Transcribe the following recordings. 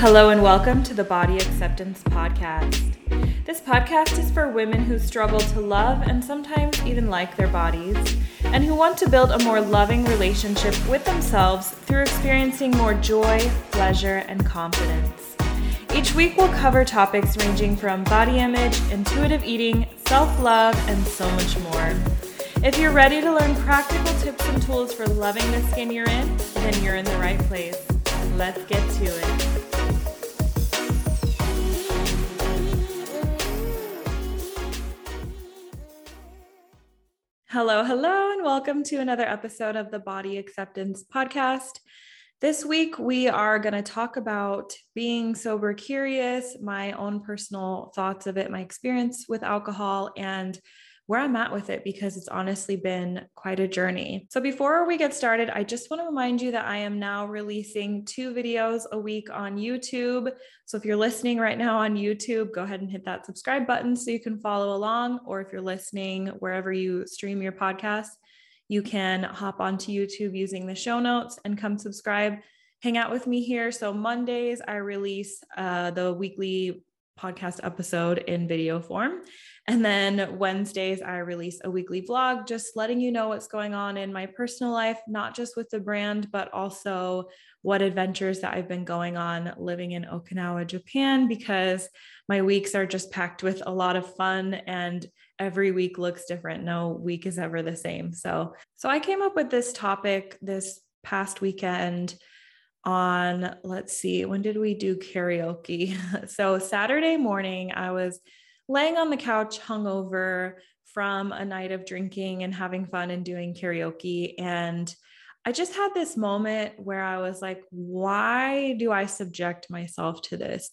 Hello, and welcome to the Body Acceptance Podcast. This podcast is for women who struggle to love and sometimes even like their bodies, and who want to build a more loving relationship with themselves through experiencing more joy, pleasure, and confidence. Each week, we'll cover topics ranging from body image, intuitive eating, self love, and so much more. If you're ready to learn practical tips and tools for loving the skin you're in, then you're in the right place. Let's get to it. Hello, hello, and welcome to another episode of the Body Acceptance Podcast. This week, we are going to talk about being sober curious, my own personal thoughts of it, my experience with alcohol, and where I'm at with it because it's honestly been quite a journey. So, before we get started, I just want to remind you that I am now releasing two videos a week on YouTube. So, if you're listening right now on YouTube, go ahead and hit that subscribe button so you can follow along. Or if you're listening wherever you stream your podcast, you can hop onto YouTube using the show notes and come subscribe. Hang out with me here. So, Mondays, I release uh, the weekly podcast episode in video form. And then Wednesdays, I release a weekly vlog, just letting you know what's going on in my personal life, not just with the brand, but also what adventures that I've been going on living in Okinawa, Japan, because my weeks are just packed with a lot of fun and every week looks different. No week is ever the same. So, so I came up with this topic this past weekend on, let's see, when did we do karaoke? so, Saturday morning, I was laying on the couch, hungover from a night of drinking and having fun and doing karaoke. And I just had this moment where I was like, why do I subject myself to this?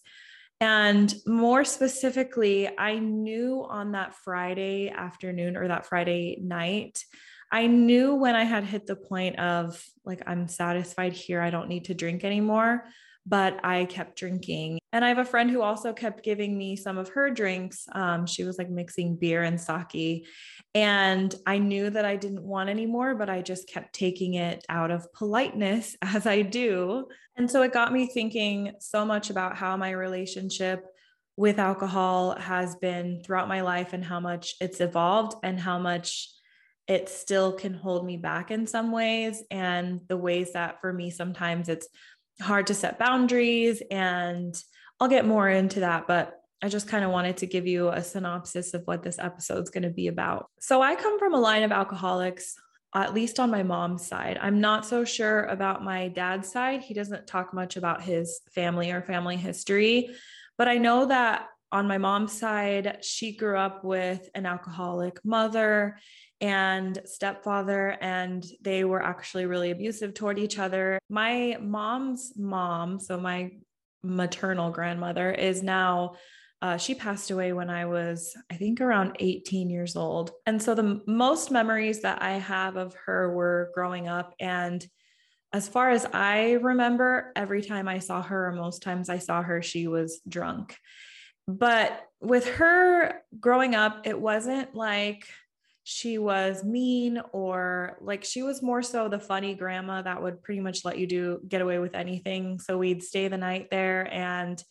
And more specifically, I knew on that Friday afternoon or that Friday night I knew when I had hit the point of like, I'm satisfied here, I don't need to drink anymore. But I kept drinking. And I have a friend who also kept giving me some of her drinks. Um, she was like mixing beer and sake. And I knew that I didn't want anymore, but I just kept taking it out of politeness, as I do. And so it got me thinking so much about how my relationship with alcohol has been throughout my life and how much it's evolved and how much it still can hold me back in some ways. And the ways that for me, sometimes it's hard to set boundaries. And I'll get more into that. But I just kind of wanted to give you a synopsis of what this episode is going to be about. So, I come from a line of alcoholics, at least on my mom's side. I'm not so sure about my dad's side. He doesn't talk much about his family or family history. But I know that on my mom's side, she grew up with an alcoholic mother and stepfather, and they were actually really abusive toward each other. My mom's mom, so my maternal grandmother, is now. Uh, she passed away when I was, I think, around 18 years old. And so the most memories that I have of her were growing up. And as far as I remember, every time I saw her, or most times I saw her, she was drunk. But with her growing up, it wasn't like she was mean or like she was more so the funny grandma that would pretty much let you do get away with anything. So we'd stay the night there and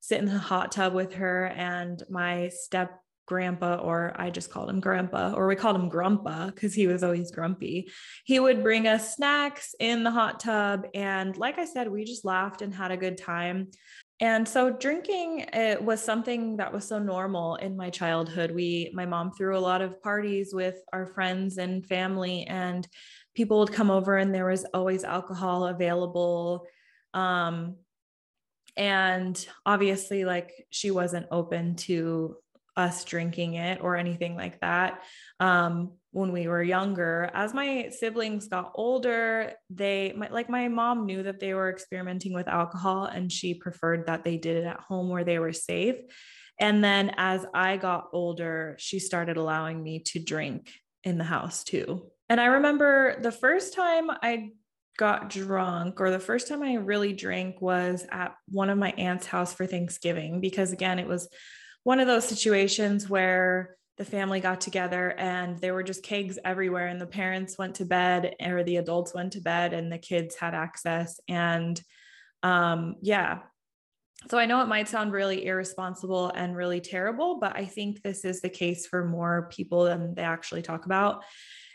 sit in the hot tub with her and my step grandpa or I just called him grandpa or we called him grandpa because he was always grumpy. He would bring us snacks in the hot tub and like I said we just laughed and had a good time. And so drinking it was something that was so normal in my childhood. We my mom threw a lot of parties with our friends and family and people would come over and there was always alcohol available. Um, and obviously like she wasn't open to us drinking it or anything like that. Um, when we were younger. As my siblings got older they my, like my mom knew that they were experimenting with alcohol and she preferred that they did it at home where they were safe. And then as i got older she started allowing me to drink in the house too. And i remember the first time i got drunk or the first time i really drank was at one of my aunt's house for thanksgiving because again it was one of those situations where the family got together and there were just kegs everywhere and the parents went to bed or the adults went to bed and the kids had access and um, yeah So I know it might sound really irresponsible and really terrible, but I think this is the case for more people than they actually talk about.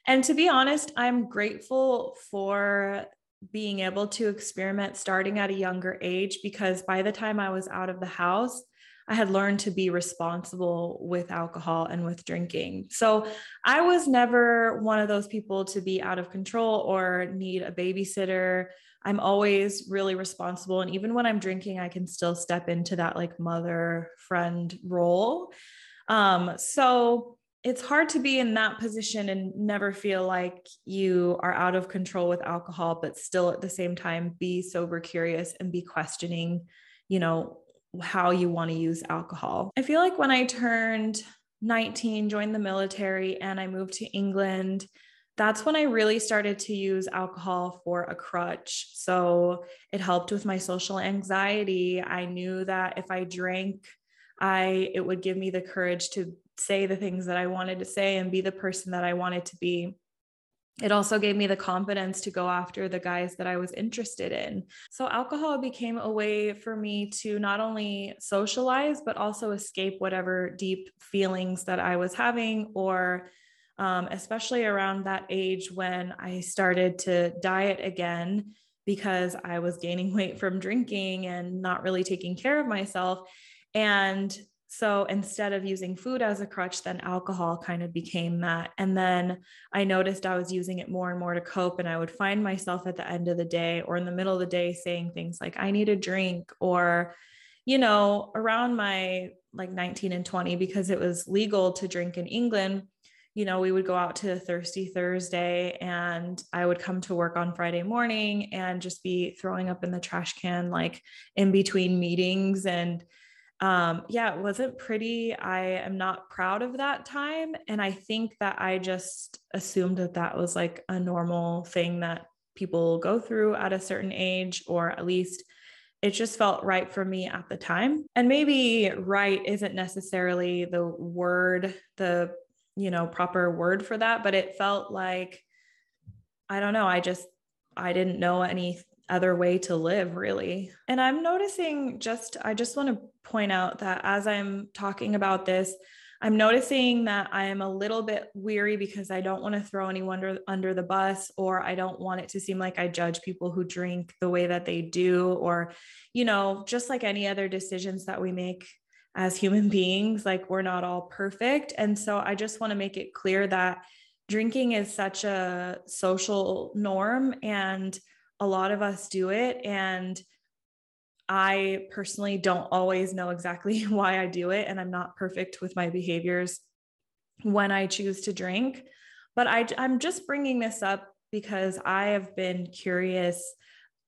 And to be honest, I'm grateful for being able to experiment starting at a younger age because by the time I was out of the house, I had learned to be responsible with alcohol and with drinking. So I was never one of those people to be out of control or need a babysitter. I'm always really responsible. And even when I'm drinking, I can still step into that like mother friend role. Um, so it's hard to be in that position and never feel like you are out of control with alcohol, but still at the same time be sober curious and be questioning, you know, how you want to use alcohol. I feel like when I turned 19, joined the military, and I moved to England, that's when I really started to use alcohol for a crutch. So it helped with my social anxiety. I knew that if I drank, I it would give me the courage to say the things that I wanted to say and be the person that I wanted to be it also gave me the confidence to go after the guys that I was interested in. So, alcohol became a way for me to not only socialize, but also escape whatever deep feelings that I was having, or um, especially around that age when I started to diet again because I was gaining weight from drinking and not really taking care of myself. And so instead of using food as a crutch, then alcohol kind of became that. And then I noticed I was using it more and more to cope. And I would find myself at the end of the day or in the middle of the day saying things like, I need a drink, or, you know, around my like 19 and 20, because it was legal to drink in England. You know, we would go out to Thirsty Thursday and I would come to work on Friday morning and just be throwing up in the trash can, like in between meetings. And um, yeah, it wasn't pretty. I am not proud of that time. And I think that I just assumed that that was like a normal thing that people go through at a certain age, or at least it just felt right for me at the time. And maybe right isn't necessarily the word, the, you know, proper word for that, but it felt like, I don't know, I just, I didn't know any other way to live really. And i'm noticing just i just want to point out that as i'm talking about this i'm noticing that i am a little bit weary because i don't want to throw anyone under, under the bus or i don't want it to seem like i judge people who drink the way that they do or you know just like any other decisions that we make as human beings like we're not all perfect. And so i just want to make it clear that drinking is such a social norm and a lot of us do it. And I personally don't always know exactly why I do it. And I'm not perfect with my behaviors when I choose to drink. But I, I'm just bringing this up because I have been curious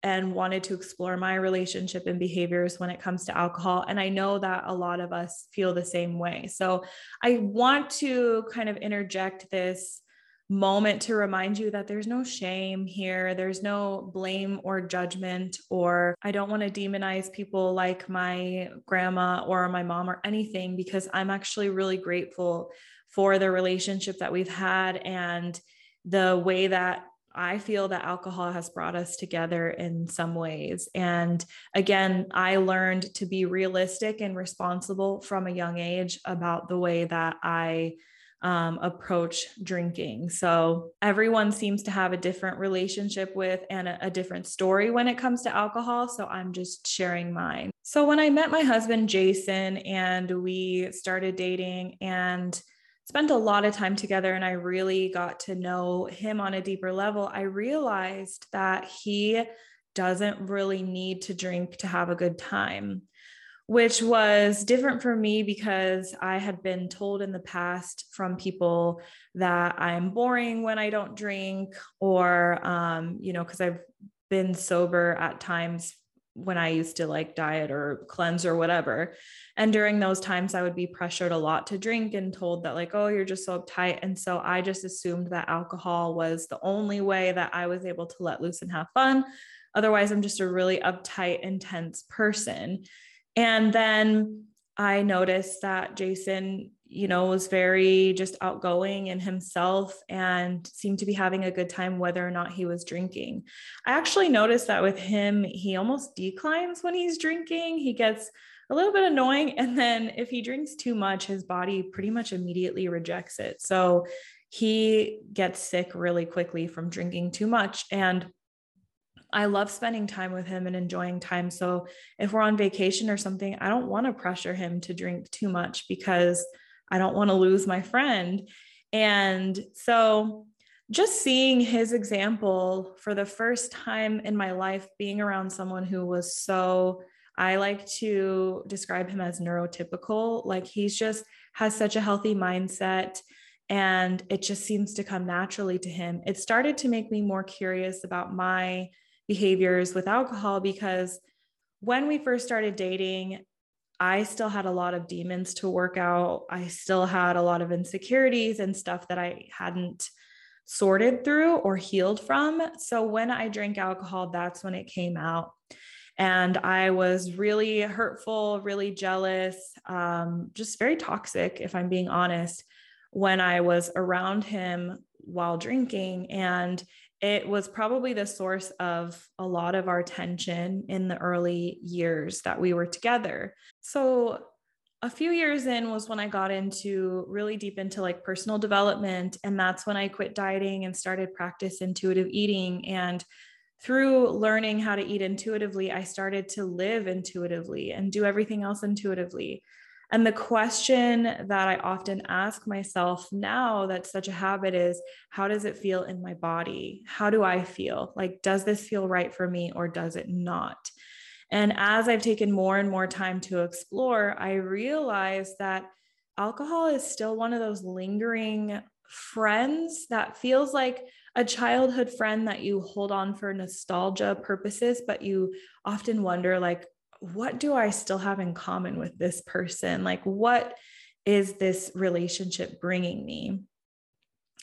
and wanted to explore my relationship and behaviors when it comes to alcohol. And I know that a lot of us feel the same way. So I want to kind of interject this moment to remind you that there's no shame here. There's no blame or judgment, or I don't want to demonize people like my grandma or my mom or anything, because I'm actually really grateful for the relationship that we've had and the way that I feel that alcohol has brought us together in some ways. And again, I learned to be realistic and responsible from a young age about the way that I um, approach drinking. So everyone seems to have a different relationship with and a, a different story when it comes to alcohol. So I'm just sharing mine. So when I met my husband, Jason, and we started dating and spent a lot of time together and I really got to know him on a deeper level, I realized that he doesn't really need to drink to have a good time which was different for me because I had been told in the past from people that I'm boring when I don't drink, or, um, you know, because I've been sober at times when I used to like diet or cleanse or whatever. And during those times, I would be pressured a lot to drink and told that, like, oh, you're just so uptight. And so I just assumed that alcohol was the only way that I was able to let loose and have fun. Otherwise, I'm just a really uptight, intense person. And then I noticed that Jason, you know, was very just outgoing in himself and seemed to be having a good time whether or not he was drinking. I actually noticed that with him, he almost declines when he's drinking. He gets a little bit annoying. And then if he drinks too much, his body pretty much immediately rejects it. So he gets sick really quickly from drinking too much. And I love spending time with him and enjoying time. So if we're on vacation or something, I don't want to pressure him to drink too much because I don't want to lose my friend. And so just seeing his example for the first time in my life, being around someone who was so, I like to describe him as neurotypical. Like he's just has such a healthy mindset and it just seems to come naturally to him. It started to make me more curious about my behaviors with alcohol because when we first started dating, I still had a lot of demons to work out. I still had a lot of insecurities and stuff that I hadn't sorted through or healed from. So when I drank alcohol, that's when it came out. And I was really hurtful, really jealous, um, just very toxic, if I'm being honest, when I was around him while drinking. And it was probably the source of a lot of our tension in the early years that we were together. So, a few years in was when I got into really deep into like personal development. And that's when I quit dieting and started practice intuitive eating. And through learning how to eat intuitively, I started to live intuitively and do everything else intuitively. And the question that I often ask myself now that's such a habit is how does it feel in my body? How do I feel? Like, does this feel right for me or does it not? And as I've taken more and more time to explore, I realize that alcohol is still one of those lingering friends that feels like a childhood friend that you hold on for nostalgia purposes, but you often wonder, like, what do I still have in common with this person? Like, what is this relationship bringing me?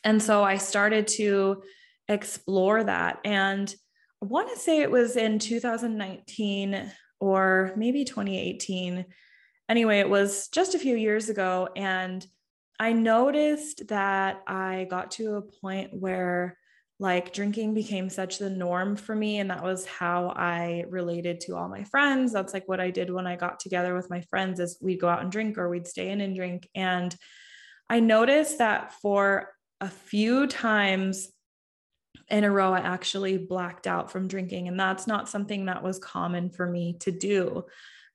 And so I started to explore that. And I want to say it was in 2019 or maybe 2018. Anyway, it was just a few years ago. And I noticed that I got to a point where like drinking became such the norm for me and that was how i related to all my friends. That's like what i did when i got together with my friends is we'd go out and drink or we'd stay in and drink. And i noticed that for a few times in a row i actually blacked out from drinking and that's not something that was common for me to do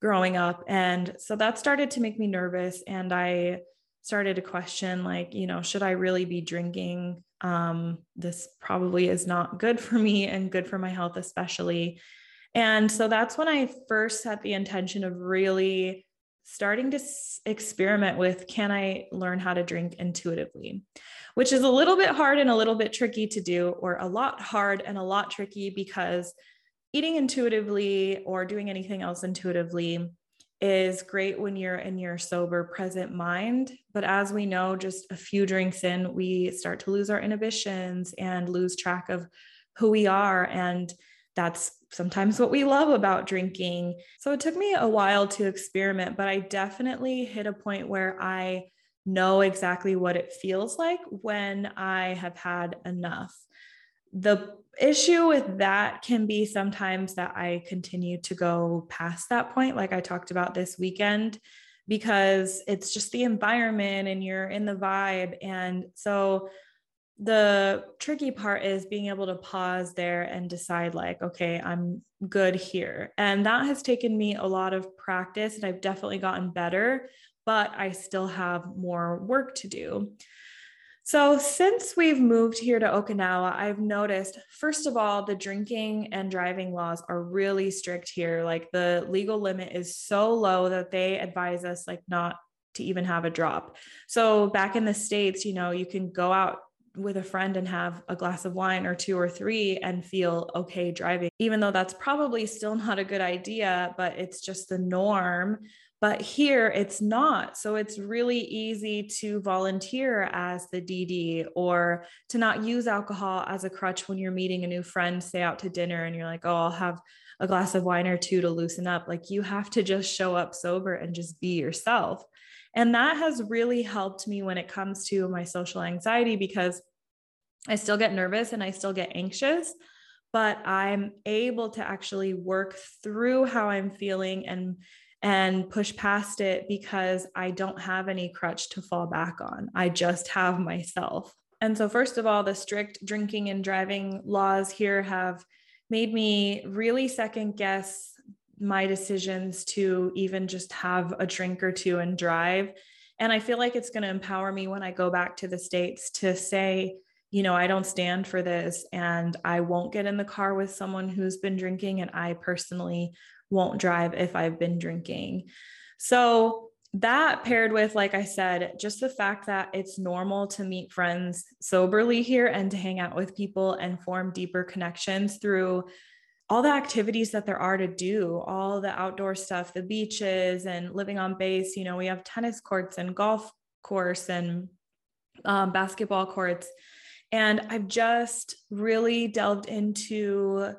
growing up. And so that started to make me nervous and i started to question like you know should i really be drinking um, this probably is not good for me and good for my health, especially. And so that's when I first had the intention of really starting to experiment with can I learn how to drink intuitively, which is a little bit hard and a little bit tricky to do, or a lot hard and a lot tricky because eating intuitively or doing anything else intuitively is great when you're in your sober present mind. But as we know just a few drinks in we start to lose our inhibitions and lose track of who we are. And that's sometimes what we love about drinking. So it took me a while to experiment but i definitely hit a point where i know exactly what it feels like when i have had enough the issue with that can be sometimes that I continue to go past that point, like I talked about this weekend, because it's just the environment and you're in the vibe. And so the tricky part is being able to pause there and decide, like, okay, I'm good here. And that has taken me a lot of practice, and I've definitely gotten better, but I still have more work to do. So, since we've moved here to Okinawa, I've noticed, first of all, the drinking and driving laws are really strict here. Like the legal limit is so low that they advise us, like, not to even have a drop. So, back in the States, you know, you can go out with a friend and have a glass of wine or two or three and feel okay driving, even though that's probably still not a good idea, but it's just the norm. But here it's not. So it's really easy to volunteer as the DD or to not use alcohol as a crutch when you're meeting a new friend, say out to dinner, and you're like, oh, I'll have a glass of wine or two to loosen up. Like you have to just show up sober and just be yourself. And that has really helped me when it comes to my social anxiety because I still get nervous and I still get anxious, but I'm able to actually work through how I'm feeling and and push past it because I don't have any crutch to fall back on. I just have myself. And so first of all, the strict drinking and driving laws here have made me really second guess my decisions to even just have a drink or two and drive. And I feel like it's going to empower me when I go back to the States to say, you know, I don't stand for this and I won't get in the car with someone who's been drinking and I personally won't drive if I've been drinking. So that paired with, like I said, just the fact that it's normal to meet friends soberly here and to hang out with people and form deeper connections through all the activities that there are to do, all the outdoor stuff, the beaches and living on base. You know, we have tennis courts and golf course and um, basketball courts. And I've just really delved into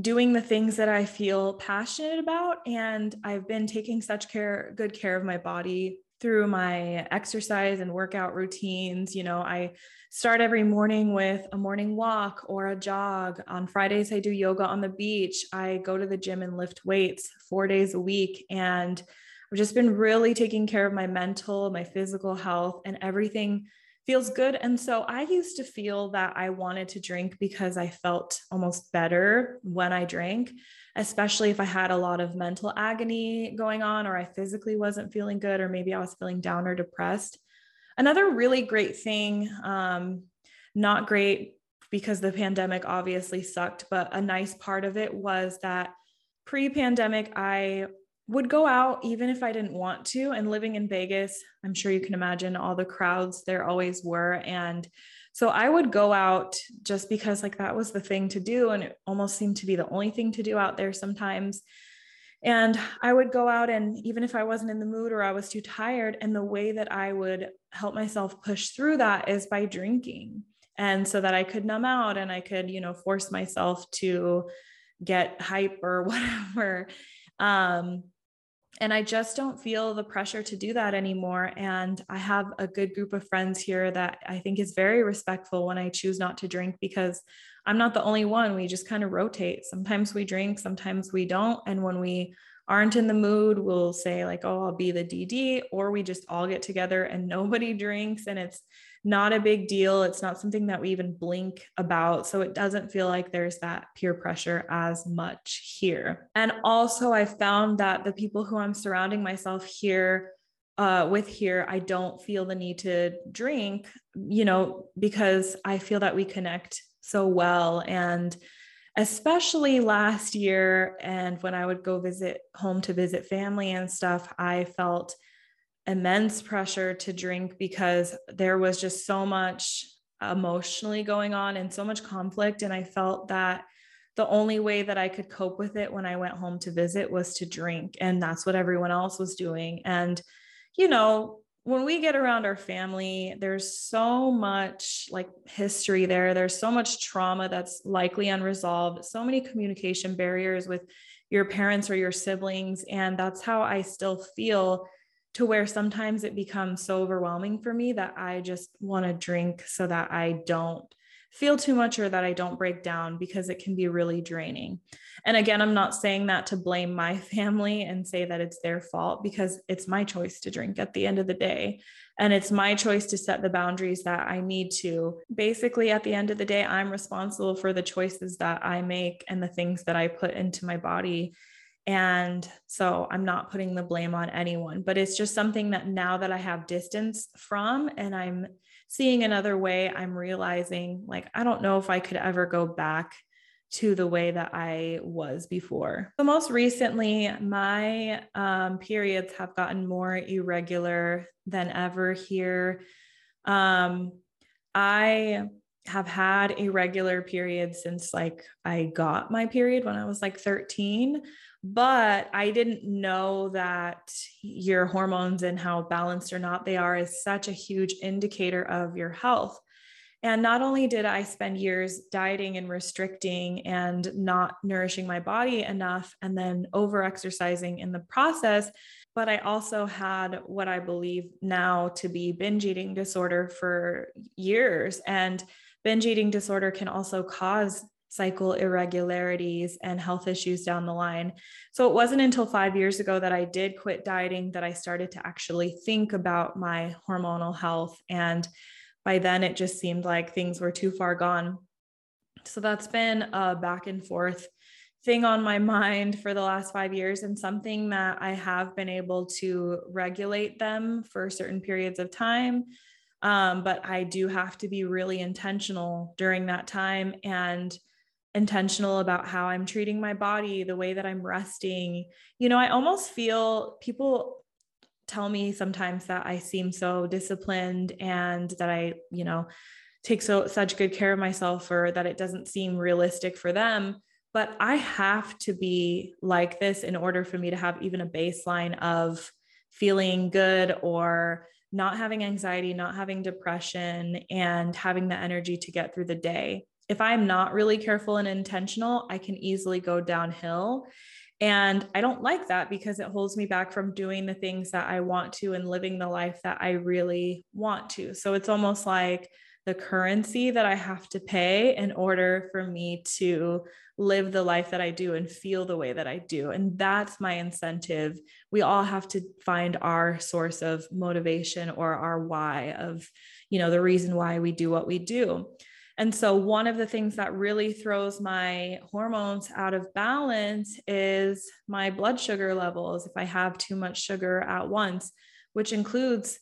doing the things that I feel passionate about. And I've been taking such care, good care of my body through my exercise and workout routines. You know, I start every morning with a morning walk or a jog. On Fridays, I do yoga on the beach. I go to the gym and lift weights four days a week. And I've just been really taking care of my mental, my physical health, and everything feels good. And so I used to feel that I wanted to drink because I felt almost better when I drank, especially if I had a lot of mental agony going on or I physically wasn't feeling good, or maybe I was feeling down or depressed. Another really great thing, um, not great because the pandemic obviously sucked, but a nice part of it was that pre pandemic, I would go out even if I didn't want to. And living in Vegas, I'm sure you can imagine all the crowds there always were. And so I would go out just because, like, that was the thing to do. And it almost seemed to be the only thing to do out there sometimes. And I would go out, and even if I wasn't in the mood or I was too tired, and the way that I would help myself push through that is by drinking. And so that I could numb out and I could, you know, force myself to get hype or whatever. Um, and I just don't feel the pressure to do that anymore. And I have a good group of friends here that I think is very respectful when I choose not to drink because I'm not the only one. We just kind of rotate. Sometimes we drink, sometimes we don't. And when we aren't in the mood, we'll say, like, oh, I'll be the DD, or we just all get together and nobody drinks. And it's not a big deal. It's not something that we even blink about. So it doesn't feel like there's that peer pressure as much here. And also, I found that the people who I'm surrounding myself here uh, with here, I don't feel the need to drink, you know, because I feel that we connect so well. And especially last year, and when I would go visit home to visit family and stuff, I felt immense pressure to drink because there was just so much emotionally going on and so much conflict. And I felt that the only way that I could cope with it when I went home to visit was to drink. And that's what everyone else was doing. And, you know, when we get around our family, there's so much like history there. There's so much trauma that's likely unresolved, so many communication barriers with your parents or your siblings. And that's how I still feel to where sometimes it becomes so overwhelming for me that I just want to drink so that I don't feel too much or that I don't break down because it can be really draining. And again, I'm not saying that to blame my family and say that it's their fault because it's my choice to drink at the end of the day. And it's my choice to set the boundaries that I need to. Basically, at the end of the day, I'm responsible for the choices that I make and the things that I put into my body. And so I'm not putting the blame on anyone, but it's just something that now that I have distance from and I'm seeing another way, I'm realizing like, I don't know if I could ever go back to the way that I was before. So, most recently, my um, periods have gotten more irregular than ever here. Um, I have had irregular periods since like I got my period when I was like 13 but I didn't know that your hormones and how balanced or not they are is such a huge indicator of your health. And not only did I spend years dieting and restricting and not nourishing my body enough and then over exercising in the process, but I also had what I believe now to be binge eating disorder for years. And binge eating disorder can also cause cycle irregularities and health issues down the line. So it wasn't until five years ago that I did quit dieting that I started to actually think about my hormonal health. And by then, it just seemed like things were too far gone. So that's been a back and forth thing on my mind for the last five years and something that I have been able to regulate them for certain periods of time. Um, but I do have to be really intentional during that time and intentional about how I'm treating my body, the way that I'm resting. You know, I almost feel people tell me sometimes that I seem so disciplined and that I, you know, take so such good care of myself or that it doesn't seem realistic for them but I have to be like this in order for me to have even a baseline of feeling good or not having anxiety, not having depression, and having the energy to get through the day if I'm not really careful and intentional, I can easily go downhill. And I don't like that because it holds me back from doing the things that I want to and living the life that I really want to. So it's almost like the currency that I have to pay in order for me to live the life that I do and feel the way that I do. And that's my incentive. We all have to find our source of motivation or our why of, you know, the reason why we do what we do. And so, one of the things that really throws my hormones out of balance is my blood sugar levels. If I have too much sugar at once, which includes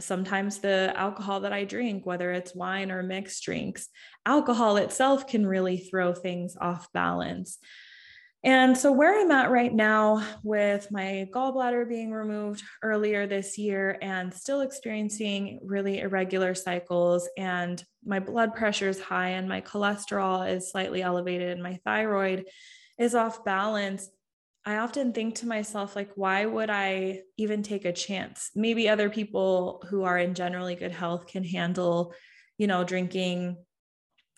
sometimes the alcohol that I drink, whether it's wine or mixed drinks, alcohol itself can really throw things off balance. And so, where I'm at right now with my gallbladder being removed earlier this year and still experiencing really irregular cycles, and my blood pressure is high, and my cholesterol is slightly elevated, and my thyroid is off balance. I often think to myself, like, why would I even take a chance? Maybe other people who are in generally good health can handle, you know, drinking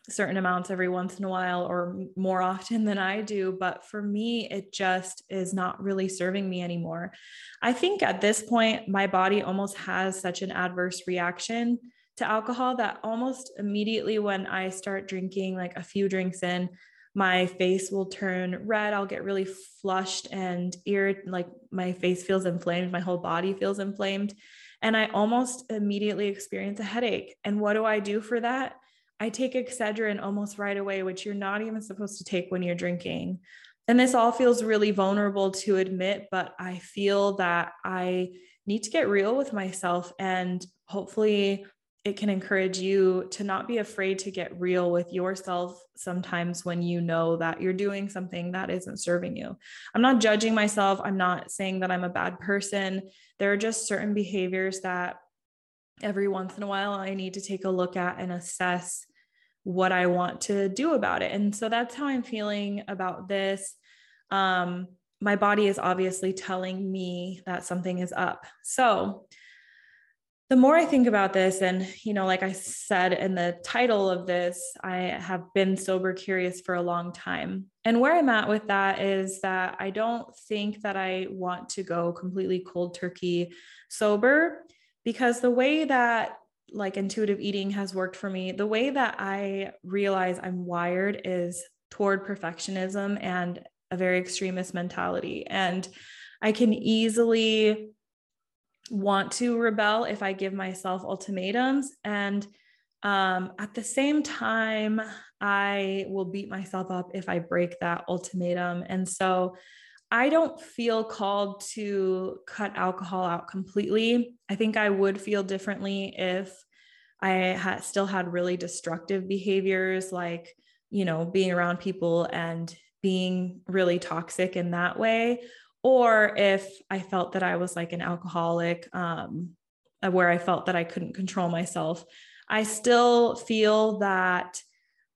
certain amounts every once in a while or more often than I do. But for me, it just is not really serving me anymore. I think at this point, my body almost has such an adverse reaction to alcohol that almost immediately when I start drinking, like a few drinks in, my face will turn red. I'll get really flushed and ear like my face feels inflamed, my whole body feels inflamed. And I almost immediately experience a headache. And what do I do for that? I take Excedrin almost right away, which you're not even supposed to take when you're drinking. And this all feels really vulnerable to admit, but I feel that I need to get real with myself and hopefully it can encourage you to not be afraid to get real with yourself sometimes when you know that you're doing something that isn't serving you. I'm not judging myself. I'm not saying that I'm a bad person. There are just certain behaviors that every once in a while I need to take a look at and assess what I want to do about it. And so that's how I'm feeling about this. Um, my body is obviously telling me that something is up. So the more I think about this, and you know, like I said in the title of this, I have been sober curious for a long time. And where I'm at with that is that I don't think that I want to go completely cold turkey sober because the way that like intuitive eating has worked for me, the way that I realize I'm wired is toward perfectionism and a very extremist mentality. And I can easily want to rebel if I give myself ultimatums. And um, at the same time, I will beat myself up if I break that ultimatum. And so I don't feel called to cut alcohol out completely. I think I would feel differently if I still had really destructive behaviors like, you know, being around people and being really toxic in that way, or if I felt that I was like an alcoholic, um, where I felt that I couldn't control myself. I still feel that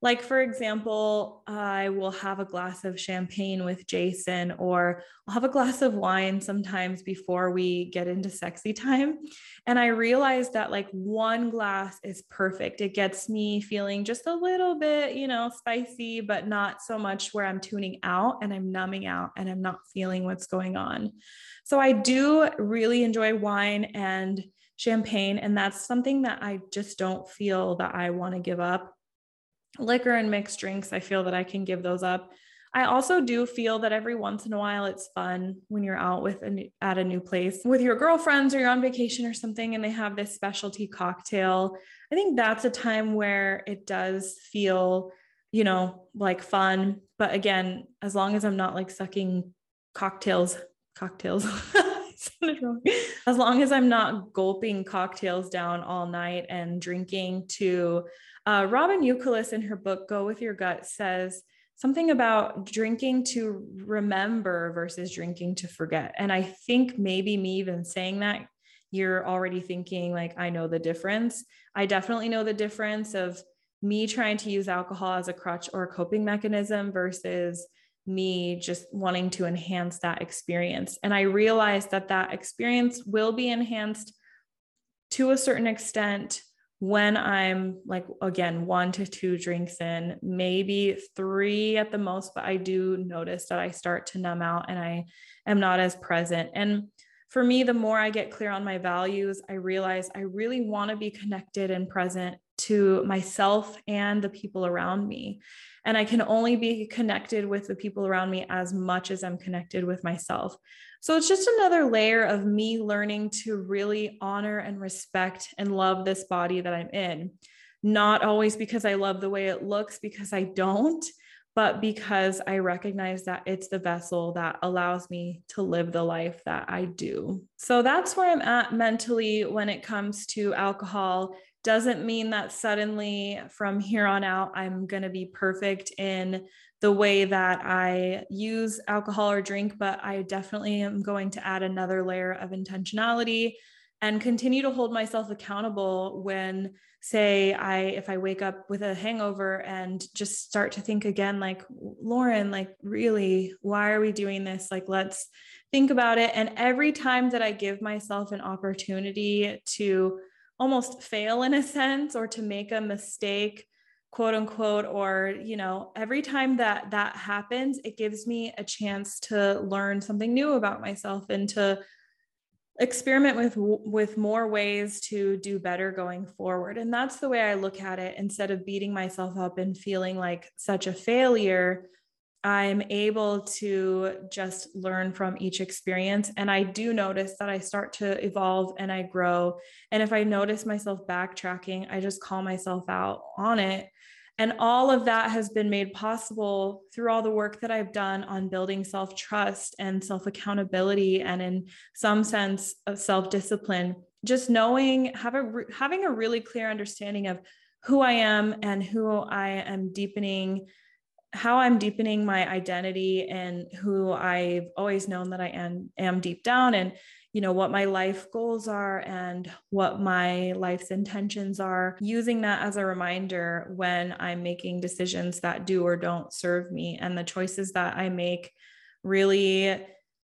like, for example, I will have a glass of champagne with Jason, or I'll have a glass of wine sometimes before we get into sexy time. And I realize that like one glass is perfect. It gets me feeling just a little bit, you know, spicy, but not so much where I'm tuning out and I'm numbing out and I'm not feeling what's going on. So I do really enjoy wine and champagne. And that's something that I just don't feel that I want to give up liquor and mixed drinks, I feel that I can give those up. I also do feel that every once in a while it's fun when you're out with a new, at a new place with your girlfriends or you're on vacation or something and they have this specialty cocktail. I think that's a time where it does feel, you know, like fun. But again, as long as I'm not like sucking cocktails, cocktails. as long as I'm not gulping cocktails down all night and drinking to uh, Robyn Youkilis in her book, Go With Your Gut, says something about drinking to remember versus drinking to forget. And I think maybe me even saying that, you're already thinking, like, I know the difference. I definitely know the difference of me trying to use alcohol as a crutch or a coping mechanism versus me just wanting to enhance that experience. And I realized that that experience will be enhanced to a certain extent when I'm like, again, one to two drinks in, maybe three at the most, but I do notice that I start to numb out and I am not as present. And for me, the more I get clear on my values, I realize I really want to be connected and present to myself and the people around me. And I can only be connected with the people around me as much as I'm connected with myself. So it's just another layer of me learning to really honor and respect and love this body that I'm in. Not always because I love the way it looks, because I don't, but because I recognize that it's the vessel that allows me to live the life that I do. So that's where I'm at mentally when it comes to alcohol doesn't mean that suddenly from here on out I'm going to be perfect in the way that I use alcohol or drink, but I definitely am going to add another layer of intentionality and continue to hold myself accountable when say I if I wake up with a hangover and just start to think again like Lauren like really why are we doing this? Like let's think about it. And every time that I give myself an opportunity to almost fail in a sense or to make a mistake quote unquote or you know every time that that happens it gives me a chance to learn something new about myself and to experiment with with more ways to do better going forward and that's the way i look at it instead of beating myself up and feeling like such a failure I'm able to just learn from each experience. And I do notice that I start to evolve and I grow. And if I notice myself backtracking, I just call myself out on it. And all of that has been made possible through all the work that I've done on building self trust and self accountability, and in some sense of self discipline. Just knowing, have a, having a really clear understanding of who I am and who I am deepening how I'm deepening my identity and who I've always known that I am, am deep down and you know what my life goals are and what my life's intentions are using that as a reminder when I'm making decisions that do or don't serve me and the choices that I make really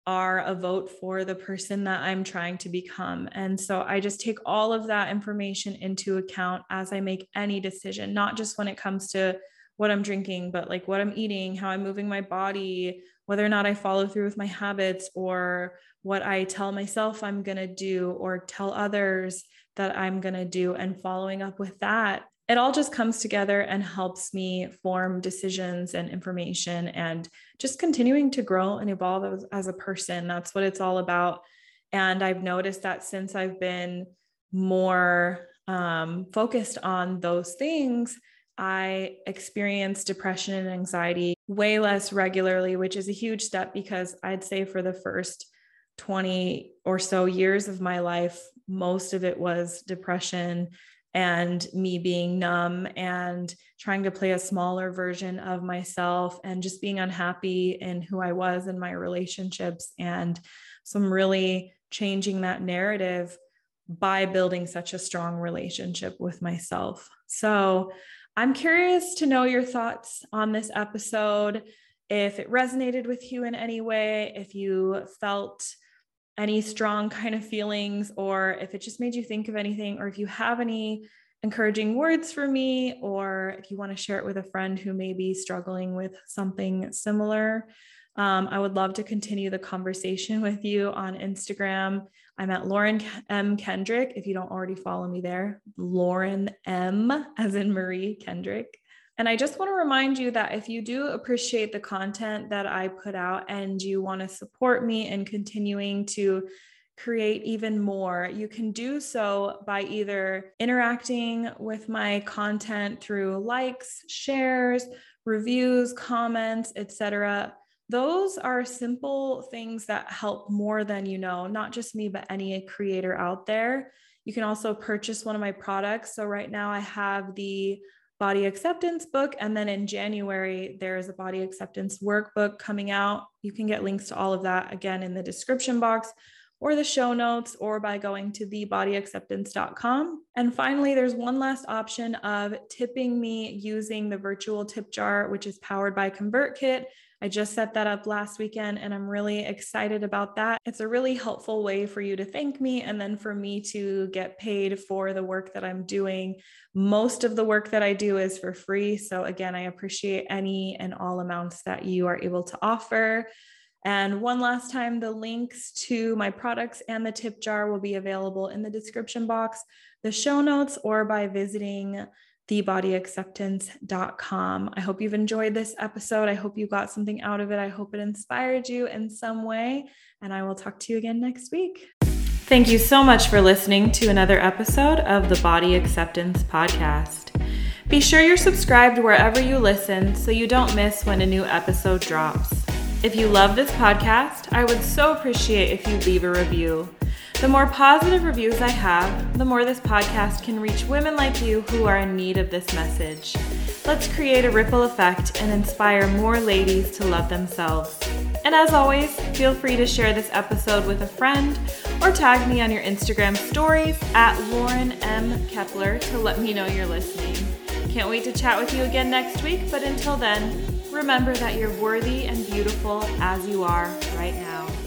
are a vote for the person that I'm trying to become. And so I just take all of that information into account as I make any decision, not just when it comes to what I'm drinking, but like what I'm eating, how I'm moving my body, whether or not I follow through with my habits or what I tell myself I'm going to do or tell others that I'm going to do and following up with that. It all just comes together and helps me form decisions and information and just continuing to grow and evolve as, as a person. That's what it's all about. And I've noticed that since I've been more um, focused on those things, I experience depression and anxiety way less regularly, which is a huge step because I'd say for the first 20 or so years of my life, most of it was depression and me being numb and trying to play a smaller version of myself and just being unhappy in who I was in my relationships. And so I'm really changing that narrative by building such a strong relationship with myself. So I'm curious to know your thoughts on this episode, if it resonated with you in any way, if you felt any strong kind of feelings, or if it just made you think of anything, or if you have any encouraging words for me, or if you want to share it with a friend who may be struggling with something similar. Um, I would love to continue the conversation with you on Instagram. I'm at Lauren M. Kendrick. If you don't already follow me there, Lauren M. as in Marie Kendrick. And I just want to remind you that if you do appreciate the content that I put out and you want to support me in continuing to create even more, you can do so by either interacting with my content through likes, shares, reviews, comments, etc those are simple things that help more than you know, not just me, but any creator out there. You can also purchase one of my products. So, right now, I have the body acceptance book. And then in January, there is a body acceptance workbook coming out. You can get links to all of that again in the description box or the show notes or by going to thebodyacceptance.com. And finally, there's one last option of tipping me using the virtual tip jar, which is powered by ConvertKit. I just set that up last weekend and I'm really excited about that. It's a really helpful way for you to thank me and then for me to get paid for the work that I'm doing. Most of the work that I do is for free. So, again, I appreciate any and all amounts that you are able to offer. And one last time, the links to my products and the tip jar will be available in the description box, the show notes, or by visiting thebodyacceptance.com. I hope you've enjoyed this episode. I hope you got something out of it. I hope it inspired you in some way. And I will talk to you again next week. Thank you so much for listening to another episode of the Body Acceptance Podcast. Be sure you're subscribed wherever you listen so you don't miss when a new episode drops. If you love this podcast, I would so appreciate if you leave a review. The more positive reviews I have, the more this podcast can reach women like you who are in need of this message. Let's create a ripple effect and inspire more ladies to love themselves. And as always, feel free to share this episode with a friend or tag me on your Instagram stories at Lauren M. Kepler to let me know you're listening. Can't wait to chat with you again next week, but until then, remember that you're worthy and beautiful as you are right now.